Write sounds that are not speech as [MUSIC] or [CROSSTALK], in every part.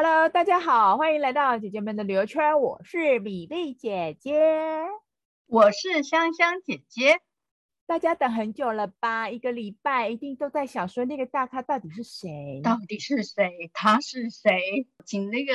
Hello，大家好，欢迎来到姐姐们的旅游圈。我是米粒姐姐，我是香香姐姐。大家等很久了吧？一个礼拜，一定都在想说那个大咖到底是谁？到底是谁？他是谁？请那个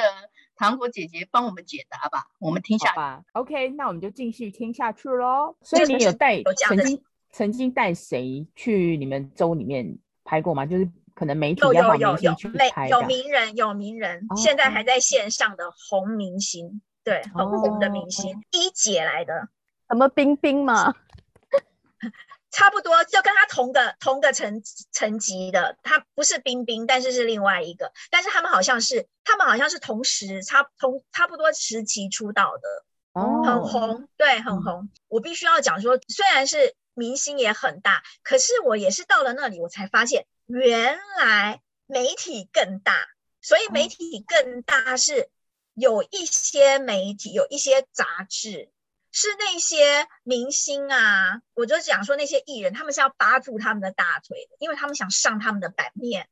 糖果姐姐帮我们解答吧。我们听下吧。OK，那我们就继续听下去喽。所以你有带曾经曾经带谁去你们州里面拍过吗？就是。可能媒体要把明星去拍有，有，有名人，有名人，哦、现在还在线上的红明星，对，很红的明星，一、哦、姐来的，什么冰冰嘛？[LAUGHS] 差不多，就跟他同个同个层层级的，他不是冰冰，但是是另外一个，但是他们好像是，他们好像是同时差同差不多时期出道的，哦，很红，对，很红。嗯、我必须要讲说，虽然是明星也很大，可是我也是到了那里，我才发现。原来媒体更大，所以媒体更大是有一些媒体，有一些杂志，是那些明星啊，我就讲说那些艺人，他们是要扒住他们的大腿的，因为他们想上他们的版面。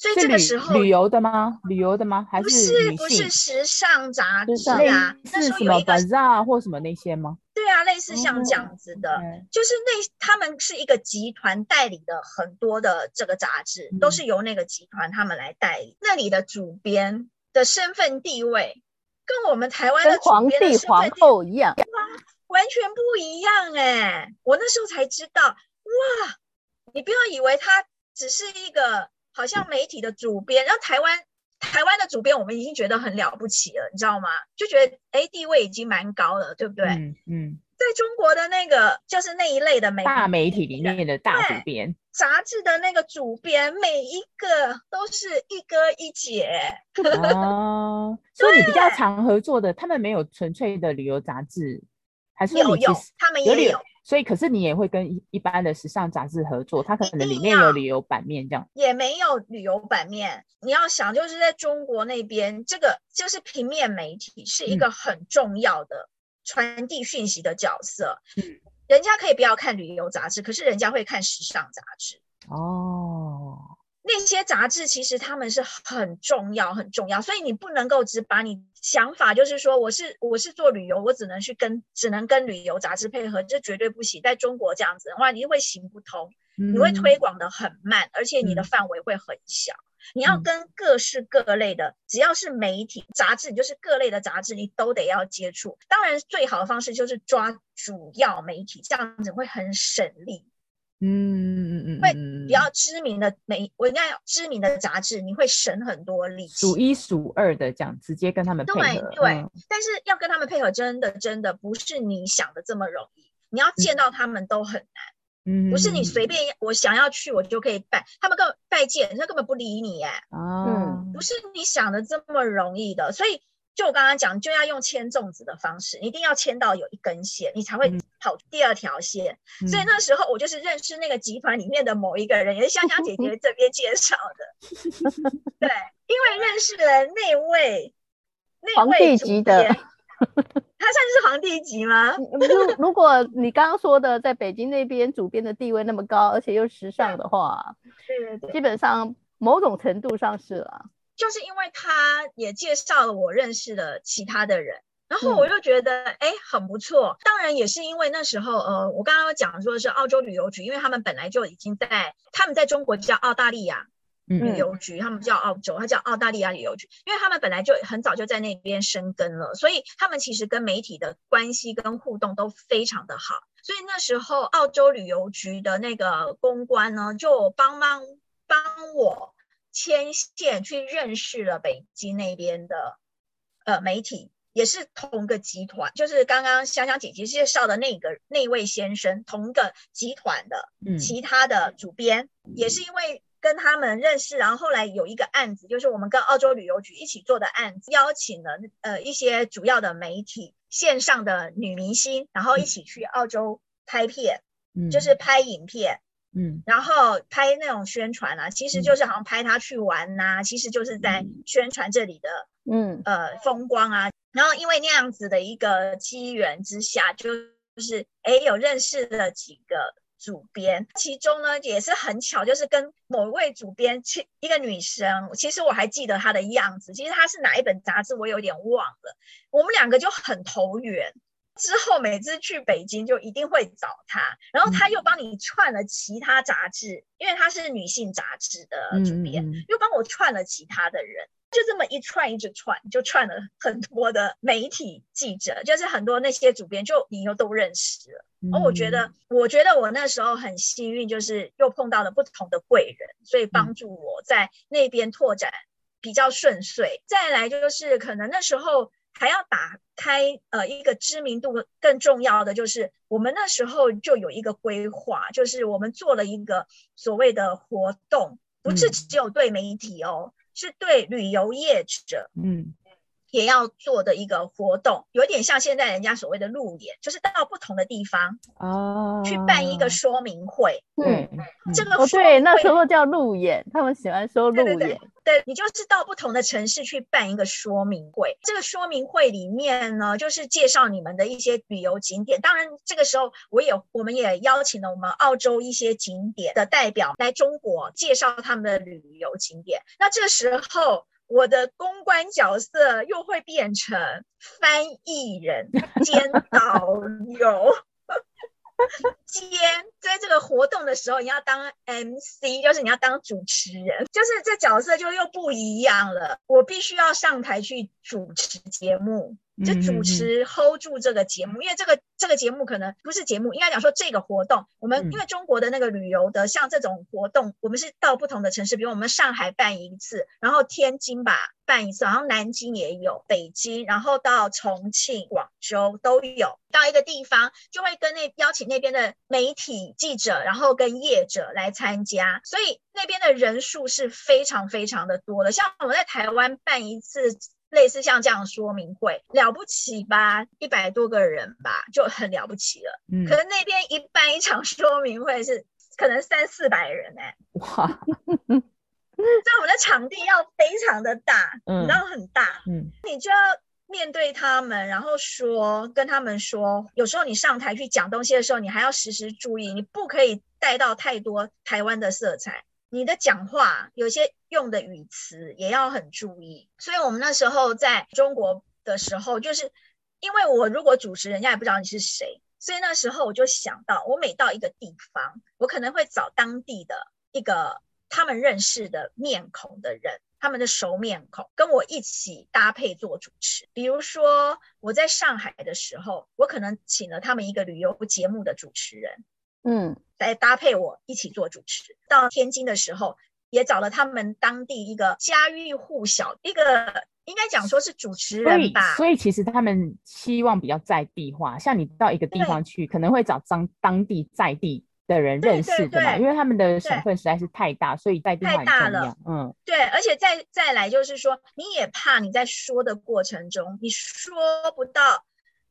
所以这个时候旅游的吗？旅游的吗？还是不是不是时尚杂志啊？是什么 Bazaar 或什么那些吗？对啊，类似像这样子的，嗯、就是那他们是一个集团代理的很多的这个杂志，嗯、都是由那个集团他们来代理。那里的主编的身份地位跟我们台湾的皇帝皇后一样，哇，[LAUGHS] 完全不一样哎！我那时候才知道，哇，你不要以为他只是一个。好像媒体的主编，然后台湾台湾的主编，我们已经觉得很了不起了，你知道吗？就觉得哎，地位已经蛮高了，对不对？嗯，嗯，在中国的那个就是那一类的媒大媒体里面的大主编，杂志的那个主编，每一个都是一哥一姐哦。[LAUGHS] 所以你比较常合作的，他们没有纯粹的旅游杂志，还是有有，他们也有。所以，可是你也会跟一一般的时尚杂志合作，它可能里面有旅游版面这样，也没有旅游版面。你要想，就是在中国那边，这个就是平面媒体是一个很重要的传递讯息的角色。嗯，人家可以不要看旅游杂志，可是人家会看时尚杂志。哦。那些杂志其实他们是很重要，很重要，所以你不能够只把你想法就是说我是我是做旅游，我只能去跟只能跟旅游杂志配合，这绝对不行。在中国这样子的话，你会行不通，你会推广的很慢，嗯、而且你的范围会很小。嗯、你要跟各式各类的，只要是媒体杂志，就是各类的杂志，你都得要接触。当然，最好的方式就是抓主要媒体，这样子会很省力。嗯嗯嗯，会比较知名的每，我应该知名的杂志，你会省很多力气。数一数二的这样，直接跟他们配合。对对，嗯、但是要跟他们配合，真的真的不是你想的这么容易。你要见到他们都很难，嗯，不是你随便我想要去我就可以拜，他们根本拜见，他根本不理你哎，哦、嗯，不是你想的这么容易的，所以。就我刚刚讲，就要用牵粽子的方式，一定要牵到有一根线，你才会跑第二条线。嗯、所以那时候我就是认识那个集团里面的某一个人，也是香香姐姐这边介绍的。对，因为认识了那位那位皇帝级的，他算是皇帝级吗？[LAUGHS] 如如果你刚刚说的在北京那边主编的地位那么高，而且又时尚的话，对对对，基本上某种程度上是了。就是因为他也介绍了我认识的其他的人，然后我就觉得哎、嗯、很不错。当然也是因为那时候呃，我刚刚讲说的是澳洲旅游局，因为他们本来就已经在他们在中国叫澳大利亚旅游局，嗯、他们叫澳洲，他叫澳大利亚旅游局，因为他们本来就很早就在那边生根了，所以他们其实跟媒体的关系跟互动都非常的好。所以那时候澳洲旅游局的那个公关呢，就帮忙帮我。牵线去认识了北京那边的呃媒体，也是同个集团，就是刚刚香香姐姐介绍的那个那位先生，同个集团的其他的主编，嗯、也是因为跟他们认识，然后后来有一个案子，就是我们跟澳洲旅游局一起做的案子，邀请了呃一些主要的媒体线上的女明星，然后一起去澳洲拍片，嗯、就是拍影片。嗯，然后拍那种宣传啊，其实就是好像拍他去玩呐、啊，嗯、其实就是在宣传这里的，嗯呃风光啊。然后因为那样子的一个机缘之下，就就是哎有认识了几个主编，其中呢也是很巧，就是跟某一位主编，去一个女生，其实我还记得她的样子，其实她是哪一本杂志我有点忘了，我们两个就很投缘。之后每次去北京就一定会找他，然后他又帮你串了其他杂志，嗯、因为他是女性杂志的主编，嗯、又帮我串了其他的人，就这么一串一直串，就串了很多的媒体记者，就是很多那些主编就你又都认识了。而、嗯、我觉得，我觉得我那时候很幸运，就是又碰到了不同的贵人，所以帮助我在那边拓展比较顺遂。嗯、再来就是可能那时候。还要打开呃一个知名度，更重要的就是我们那时候就有一个规划，就是我们做了一个所谓的活动，不是只有对媒体哦，嗯、是对旅游业者，嗯。也要做的一个活动，有点像现在人家所谓的路演，就是到不同的地方哦，去办一个说明会。嗯，这个对，那时候叫路演，他们喜欢说路演。对，对，对，对，你就是到不同的城市去办一个说明会。这个说明会里面呢，就是介绍你们的一些旅游景点。当然，这个时候我也我们也邀请了我们澳洲一些景点的代表来中国介绍他们的旅游景点。那这个时候。我的公关角色又会变成翻译人兼 [LAUGHS] 导游，兼在这个活动的时候，你要当 MC，就是你要当主持人，就是这角色就又不一样了。我必须要上台去主持节目。就主持 hold 住这个节目，因为这个这个节目可能不是节目，应该讲说这个活动，我们因为中国的那个旅游的像这种活动，我们是到不同的城市，比如我们上海办一次，然后天津吧办一次，然后南京也有，北京，然后到重庆、广州都有。到一个地方就会跟那邀请那边的媒体记者，然后跟业者来参加，所以那边的人数是非常非常的多的。像我们在台湾办一次。类似像这样说明会了不起吧，一百多个人吧，就很了不起了。嗯，可是那边一办一场说明会是可能三四百人哎、欸，哇！[LAUGHS] 所以我们的场地要非常的大，嗯，然后很大，嗯，你就要面对他们，然后说跟他们说，有时候你上台去讲东西的时候，你还要时时注意，你不可以带到太多台湾的色彩。你的讲话有些用的语词也要很注意，所以我们那时候在中国的时候，就是因为我如果主持人家也不知道你是谁，所以那时候我就想到，我每到一个地方，我可能会找当地的一个他们认识的面孔的人，他们的熟面孔跟我一起搭配做主持。比如说我在上海的时候，我可能请了他们一个旅游节目的主持人。嗯，来搭配我一起做主持。到天津的时候，也找了他们当地一个家喻户晓，一个应该讲说是主持人吧。所以，所以其实他们希望比较在地化。像你到一个地方去，可能会找当当地在地的人认识的嘛，因为他们的省份实在是太大，所以在地化很重要。太大了，嗯，对。而且再再来就是说，你也怕你在说的过程中，你说不到。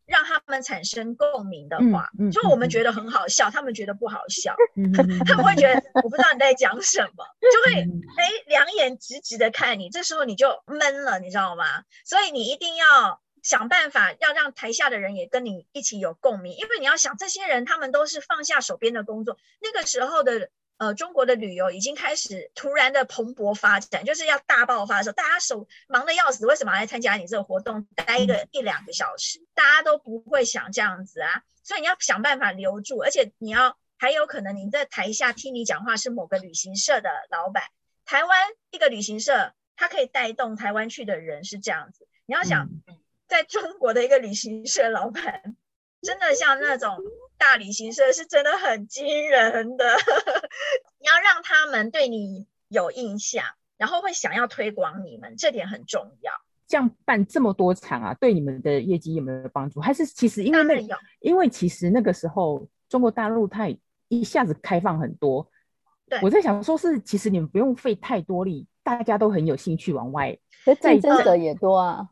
让他们产生共鸣的话，嗯嗯、就我们觉得很好笑，嗯、他们觉得不好笑，嗯、[LAUGHS] 他们会觉得我不知道你在讲什么，就会哎两眼直直的看你，这时候你就闷了，你知道吗？所以你一定要想办法，要让台下的人也跟你一起有共鸣，因为你要想这些人，他们都是放下手边的工作，那个时候的。呃，中国的旅游已经开始突然的蓬勃发展，就是要大爆发的时候，大家手忙得要死，为什么要来参加你这个活动？待一个一两个小时，大家都不会想这样子啊，所以你要想办法留住，而且你要还有可能你在台下听你讲话是某个旅行社的老板，台湾一个旅行社，它可以带动台湾去的人是这样子，你要想在中国的一个旅行社老板。真的像那种大旅行社是真的很惊人的，[LAUGHS] 你要让他们对你有印象，然后会想要推广你们，这点很重要。这样办这么多场啊，对你们的业绩有没有帮助？还是其实因为那，因为其实那个时候中国大陆它一下子开放很多，对，我在想说是其实你们不用费太多力，大家都很有兴趣往外，竞争者也多啊。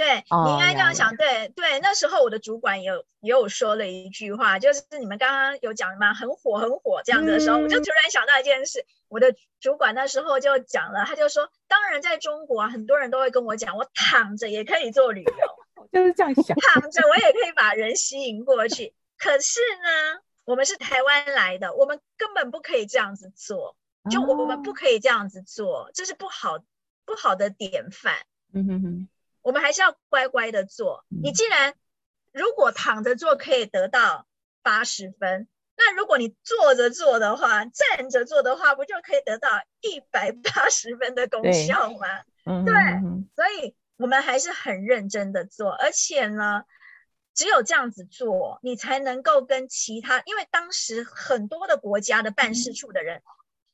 对，你应该这样想。对对，那时候我的主管也有也有说了一句话，就是你们刚刚有讲嘛，很火很火这样子的时候，嗯、我就突然想到一件事，我的主管那时候就讲了，他就说，当然在中国啊，很多人都会跟我讲，我躺着也可以做旅游，[LAUGHS] 就是这样想，躺着我也可以把人吸引过去。可是呢，我们是台湾来的，我们根本不可以这样子做，就我们不可以这样子做，哦、这是不好不好的典范。嗯哼哼，我们还是要乖乖的做。嗯、你既然如果躺着做可以得到八十分，那如果你坐着做的话，站着做的话，不就可以得到一百八十分的功效吗？嗯、对，所以我们还是很认真的做，而且呢，只有这样子做，你才能够跟其他，因为当时很多的国家的办事处的人，嗯、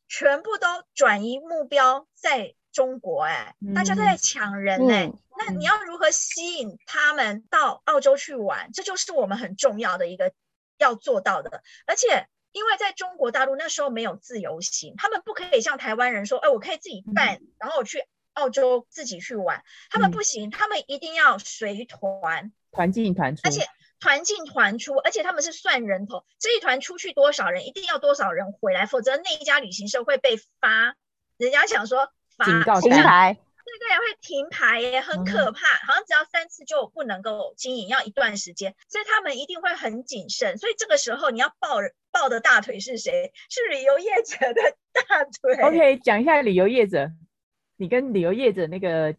全部都转移目标在中国、欸，哎、嗯，大家都在抢人、欸，哎、嗯，那你要如何吸引他们到澳洲去玩？这就是我们很重要的一个要做到的，而且因为在中国大陆那时候没有自由行，他们不可以像台湾人说，哎，我可以自己办，嗯、然后我去澳洲自己去玩，他们不行，嗯、他们一定要随团，团进团出，而且团进团出，而且他们是算人头，这一团出去多少人，一定要多少人回来，否则那一家旅行社会被发，人家想说罚停牌。对对，会停牌耶，很可怕，好像只要三次就不能够经营，要一段时间，所以他们一定会很谨慎。所以这个时候你要抱抱的大腿是谁？是旅游业者的大腿。OK，讲一下旅游业者，你跟旅游业者那个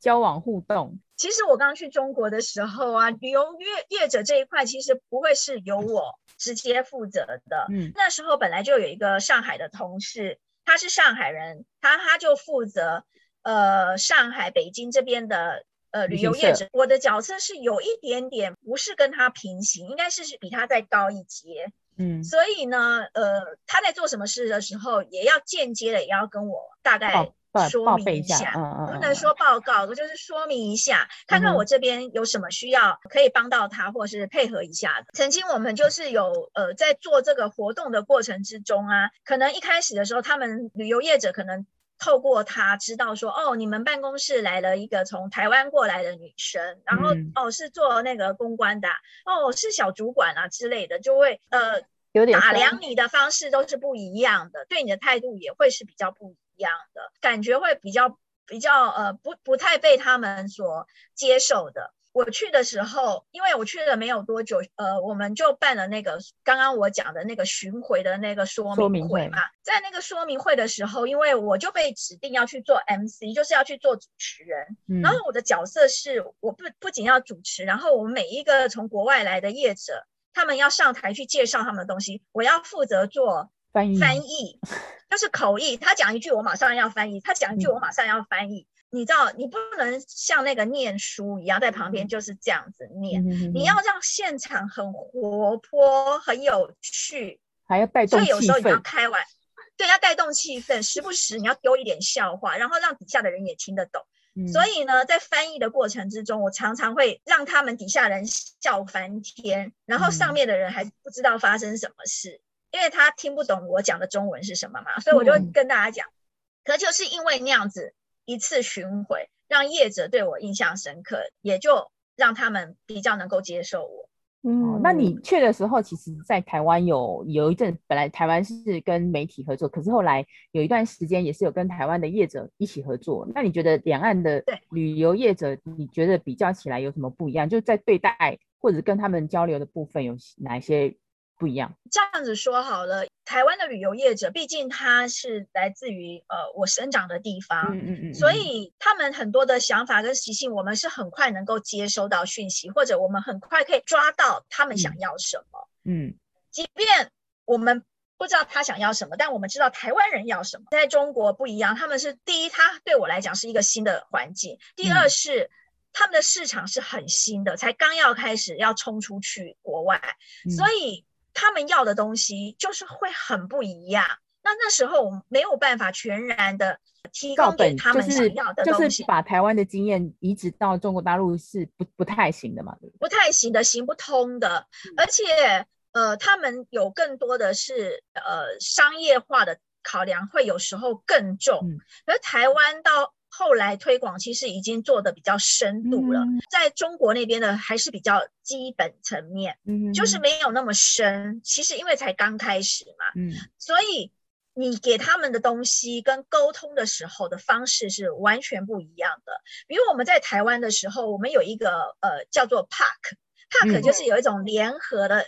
交往互动。其实我刚去中国的时候啊，旅游业业者这一块其实不会是由我直接负责的。嗯，那时候本来就有一个上海的同事，他是上海人，他他就负责。呃，上海、北京这边的呃旅游业者，我的角色是有一点点不是跟他平行，应该是是比他再高一阶。嗯，所以呢，呃，他在做什么事的时候，也要间接的也要跟我大概说明一下，不能说报告，就是说明一下，看看我这边有什么需要可以帮到他，或是配合一下的。曾经我们就是有呃在做这个活动的过程之中啊，可能一开始的时候，他们旅游业者可能。透过他知道说，哦，你们办公室来了一个从台湾过来的女生，然后、嗯、哦是做那个公关的，哦是小主管啊之类的，就会呃有点打量你的方式都是不一样的，对你的态度也会是比较不一样的，感觉会比较比较呃不不太被他们所接受的。我去的时候，因为我去了没有多久，呃，我们就办了那个刚刚我讲的那个巡回的那个说明会嘛。在那个说明会的时候，因为我就被指定要去做 MC，就是要去做主持人。嗯、然后我的角色是，我不不仅要主持，然后我们每一个从国外来的业者，他们要上台去介绍他们的东西，我要负责做翻译，翻译 [LAUGHS] 就是口译。他讲一句，我马上要翻译；他讲一句，我马上要翻译。嗯你知道，你不能像那个念书一样在旁边就是这样子念，你要让现场很活泼、很有趣，还要带动气氛。所以有时候你要开玩，对，要带动气氛，时不时你要丢一点笑话，然后让底下的人也听得懂。嗯、所以呢，在翻译的过程之中，我常常会让他们底下人笑翻天，然后上面的人还不知道发生什么事，嗯、因为他听不懂我讲的中文是什么嘛，所以我就跟大家讲，嗯、可就是因为那样子。一次巡回，让业者对我印象深刻，也就让他们比较能够接受我。嗯，那你去的时候，其实，在台湾有有一阵，本来台湾是跟媒体合作，可是后来有一段时间也是有跟台湾的业者一起合作。那你觉得两岸的旅游业者，你觉得比较起来有什么不一样？就在对待或者跟他们交流的部分，有哪一些？不一样，这样子说好了。台湾的旅游业者，毕竟他是来自于呃我生长的地方，嗯嗯嗯，所以他们很多的想法跟习性，我们是很快能够接收到讯息，或者我们很快可以抓到他们想要什么，嗯，嗯，即便我们不知道他想要什么，但我们知道台湾人要什么。在中国不一样，他们是第一，他对我来讲是一个新的环境；第二是。嗯他们的市场是很新的，才刚要开始要冲出去国外，嗯、所以。他们要的东西就是会很不一样。那那时候我们没有办法全然的提供给他们想要的东西，就是就是把台湾的经验移植到中国大陆是不不太行的嘛？不太行的，行不通的。嗯、而且呃，他们有更多的是呃商业化的考量，会有时候更重。嗯、而台湾到。后来推广其实已经做的比较深度了，嗯、在中国那边的还是比较基本层面，嗯，就是没有那么深。其实因为才刚开始嘛，嗯，所以你给他们的东西跟沟通的时候的方式是完全不一样的。比如我们在台湾的时候，我们有一个呃叫做 Park，Park 就是有一种联合的。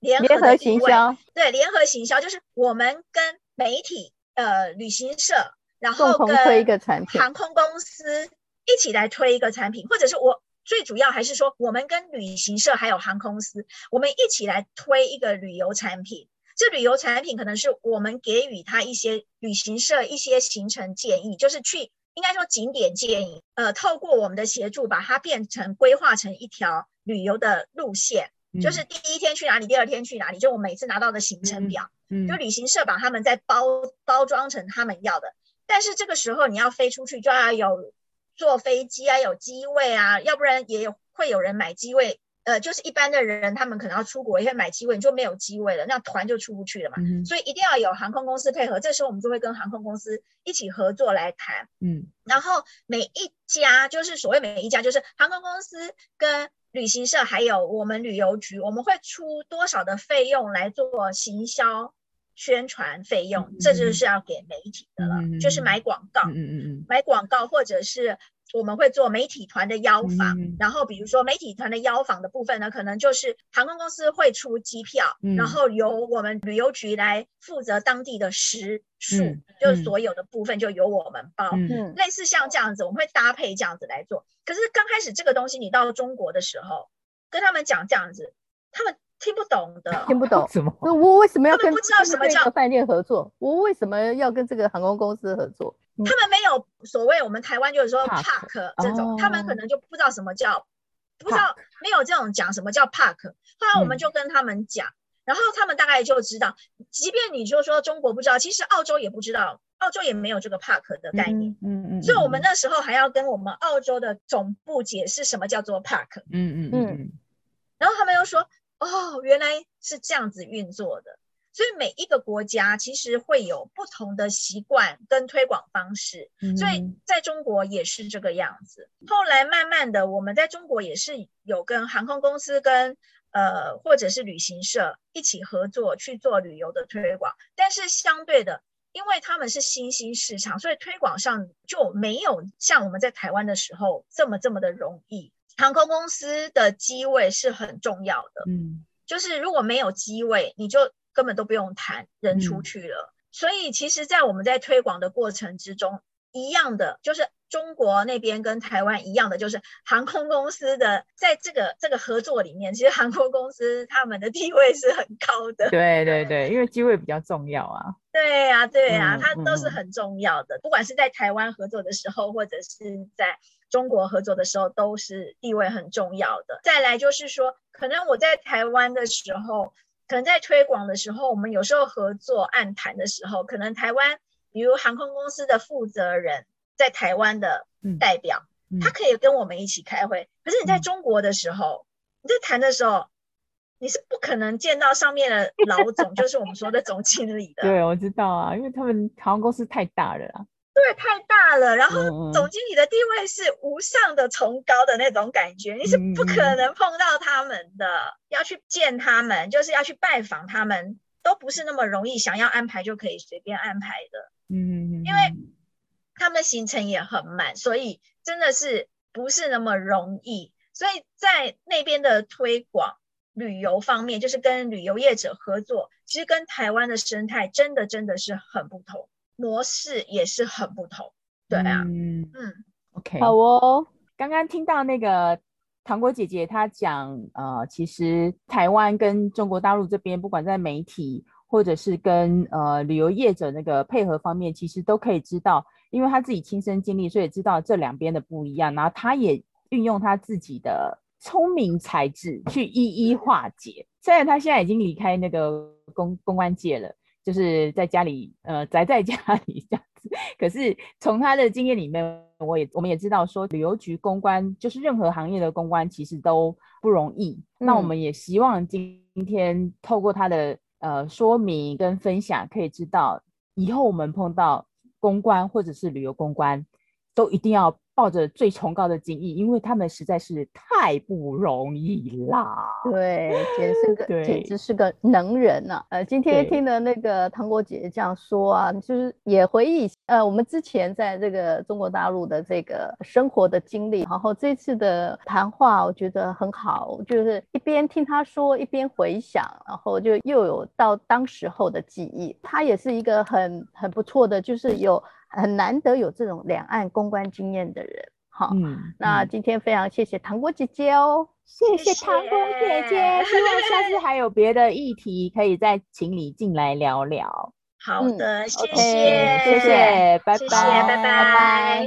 联合联合行销，对，联合行销就是我们跟媒体、呃，旅行社，然后跟推一个产品，航空公司一起来推一个产品，或者是我最主要还是说，我们跟旅行社还有航空公司，我们一起来推一个旅游产品。这旅游产品可能是我们给予他一些旅行社一些行程建议，就是去应该说景点建议，呃，透过我们的协助，把它变成规划成一条旅游的路线，嗯、就是第一天去哪里，第二天去哪里，就我每次拿到的行程表，嗯嗯、就旅行社把他们再包包装成他们要的，但是这个时候你要飞出去，就要有坐飞机啊，有机位啊，要不然也有会有人买机位。呃，就是一般的人，他们可能要出国，因为买机位，你就没有机位了，那团就出不去了嘛。嗯、所以一定要有航空公司配合，这时候我们就会跟航空公司一起合作来谈。嗯，然后每一家就是所谓每一家，就是航空公司跟旅行社还有我们旅游局，我们会出多少的费用来做行销宣传费用，嗯、这就是要给媒体的了，嗯、就是买广告，嗯嗯嗯，买广告或者是。我们会做媒体团的邀访，嗯、然后比如说媒体团的邀访的部分呢，可能就是航空公司会出机票，嗯、然后由我们旅游局来负责当地的食宿，嗯、就是所有的部分就由我们包。嗯、类似像这样子，我们会搭配这样子来做。可是刚开始这个东西，你到中国的时候，跟他们讲这样子，他们听不懂的，[LAUGHS] 听不懂 [LAUGHS] 什么？我为什么要跟不知道什么叫饭店合作？我为什么要跟这个航空公司合作？他们没有所谓我们台湾就是说 park 这种，他们可能就不知道什么叫，不知道没有这种讲什么叫 park。后来我们就跟他们讲，然后他们大概就知道，即便你就说中国不知道，其实澳洲也不知道，澳洲也没有这个 park 的概念。嗯嗯。所以我们那时候还要跟我们澳洲的总部解释什么叫做 park。嗯嗯嗯。然后他们又说，哦，原来是这样子运作的。所以每一个国家其实会有不同的习惯跟推广方式，所以在中国也是这个样子。后来慢慢的，我们在中国也是有跟航空公司跟呃或者是旅行社一起合作去做旅游的推广，但是相对的，因为他们是新兴市场，所以推广上就没有像我们在台湾的时候这么这么的容易。航空公司的机位是很重要的，嗯，就是如果没有机位，你就。根本都不用谈，人出去了。嗯、所以其实，在我们在推广的过程之中，一样的就是中国那边跟台湾一样的，就是航空公司的在这个这个合作里面，其实 [LAUGHS] 航空公司他们的地位是很高的。对对对，因为机会比较重要啊。对呀、啊、对呀、啊，它都是很重要的。嗯、不管是在台湾合作的时候，或者是在中国合作的时候，都是地位很重要的。再来就是说，可能我在台湾的时候。可能在推广的时候，我们有时候合作案谈的时候，可能台湾，比如航空公司的负责人在台湾的代表，嗯嗯、他可以跟我们一起开会。可是你在中国的时候，嗯、你在谈的时候，你是不可能见到上面的老总，[LAUGHS] 就是我们说的总经理的。对，我知道啊，因为他们航空公司太大了啊。对，太大了，然后总经理的地位是无上的崇高的那种感觉，你是不可能碰到他们的，嗯、要去见他们，就是要去拜访他们，都不是那么容易，想要安排就可以随便安排的。嗯，因为他们行程也很满，所以真的是不是那么容易。所以在那边的推广旅游方面，就是跟旅游业者合作，其实跟台湾的生态真的真的是很不同。模式也是很不同，对啊，嗯嗯，OK，好哦。刚刚听到那个糖果姐姐她讲，呃，其实台湾跟中国大陆这边，不管在媒体或者是跟呃旅游业者那个配合方面，其实都可以知道，因为他自己亲身经历，所以知道这两边的不一样。然后他也运用他自己的聪明才智去一一化解。虽然他现在已经离开那个公公关界了。就是在家里，呃，宅在家里这样子。可是从他的经验里面，我也我们也知道说，旅游局公关就是任何行业的公关，其实都不容易。嗯、那我们也希望今天透过他的呃说明跟分享，可以知道以后我们碰到公关或者是旅游公关，都一定要抱着最崇高的敬意，因为他们实在是太不容易啦。对，简直是个 [LAUGHS] 简直是个能人呐、啊。呃，今天听了那个糖果姐姐这样说啊，就是也回忆呃我们之前在这个中国大陆的这个生活的经历，然后这次的谈话我觉得很好，就是一边听她说，一边回想，然后就又有到当时候的记忆。她也是一个很很不错的，就是有。很难得有这种两岸公关经验的人，好，嗯，那今天非常谢谢糖果姐姐哦，谢谢糖果姐姐，[LAUGHS] 希望下次还有别的议题可以再请你进来聊聊。好的，谢谢，谢谢，拜拜，拜拜。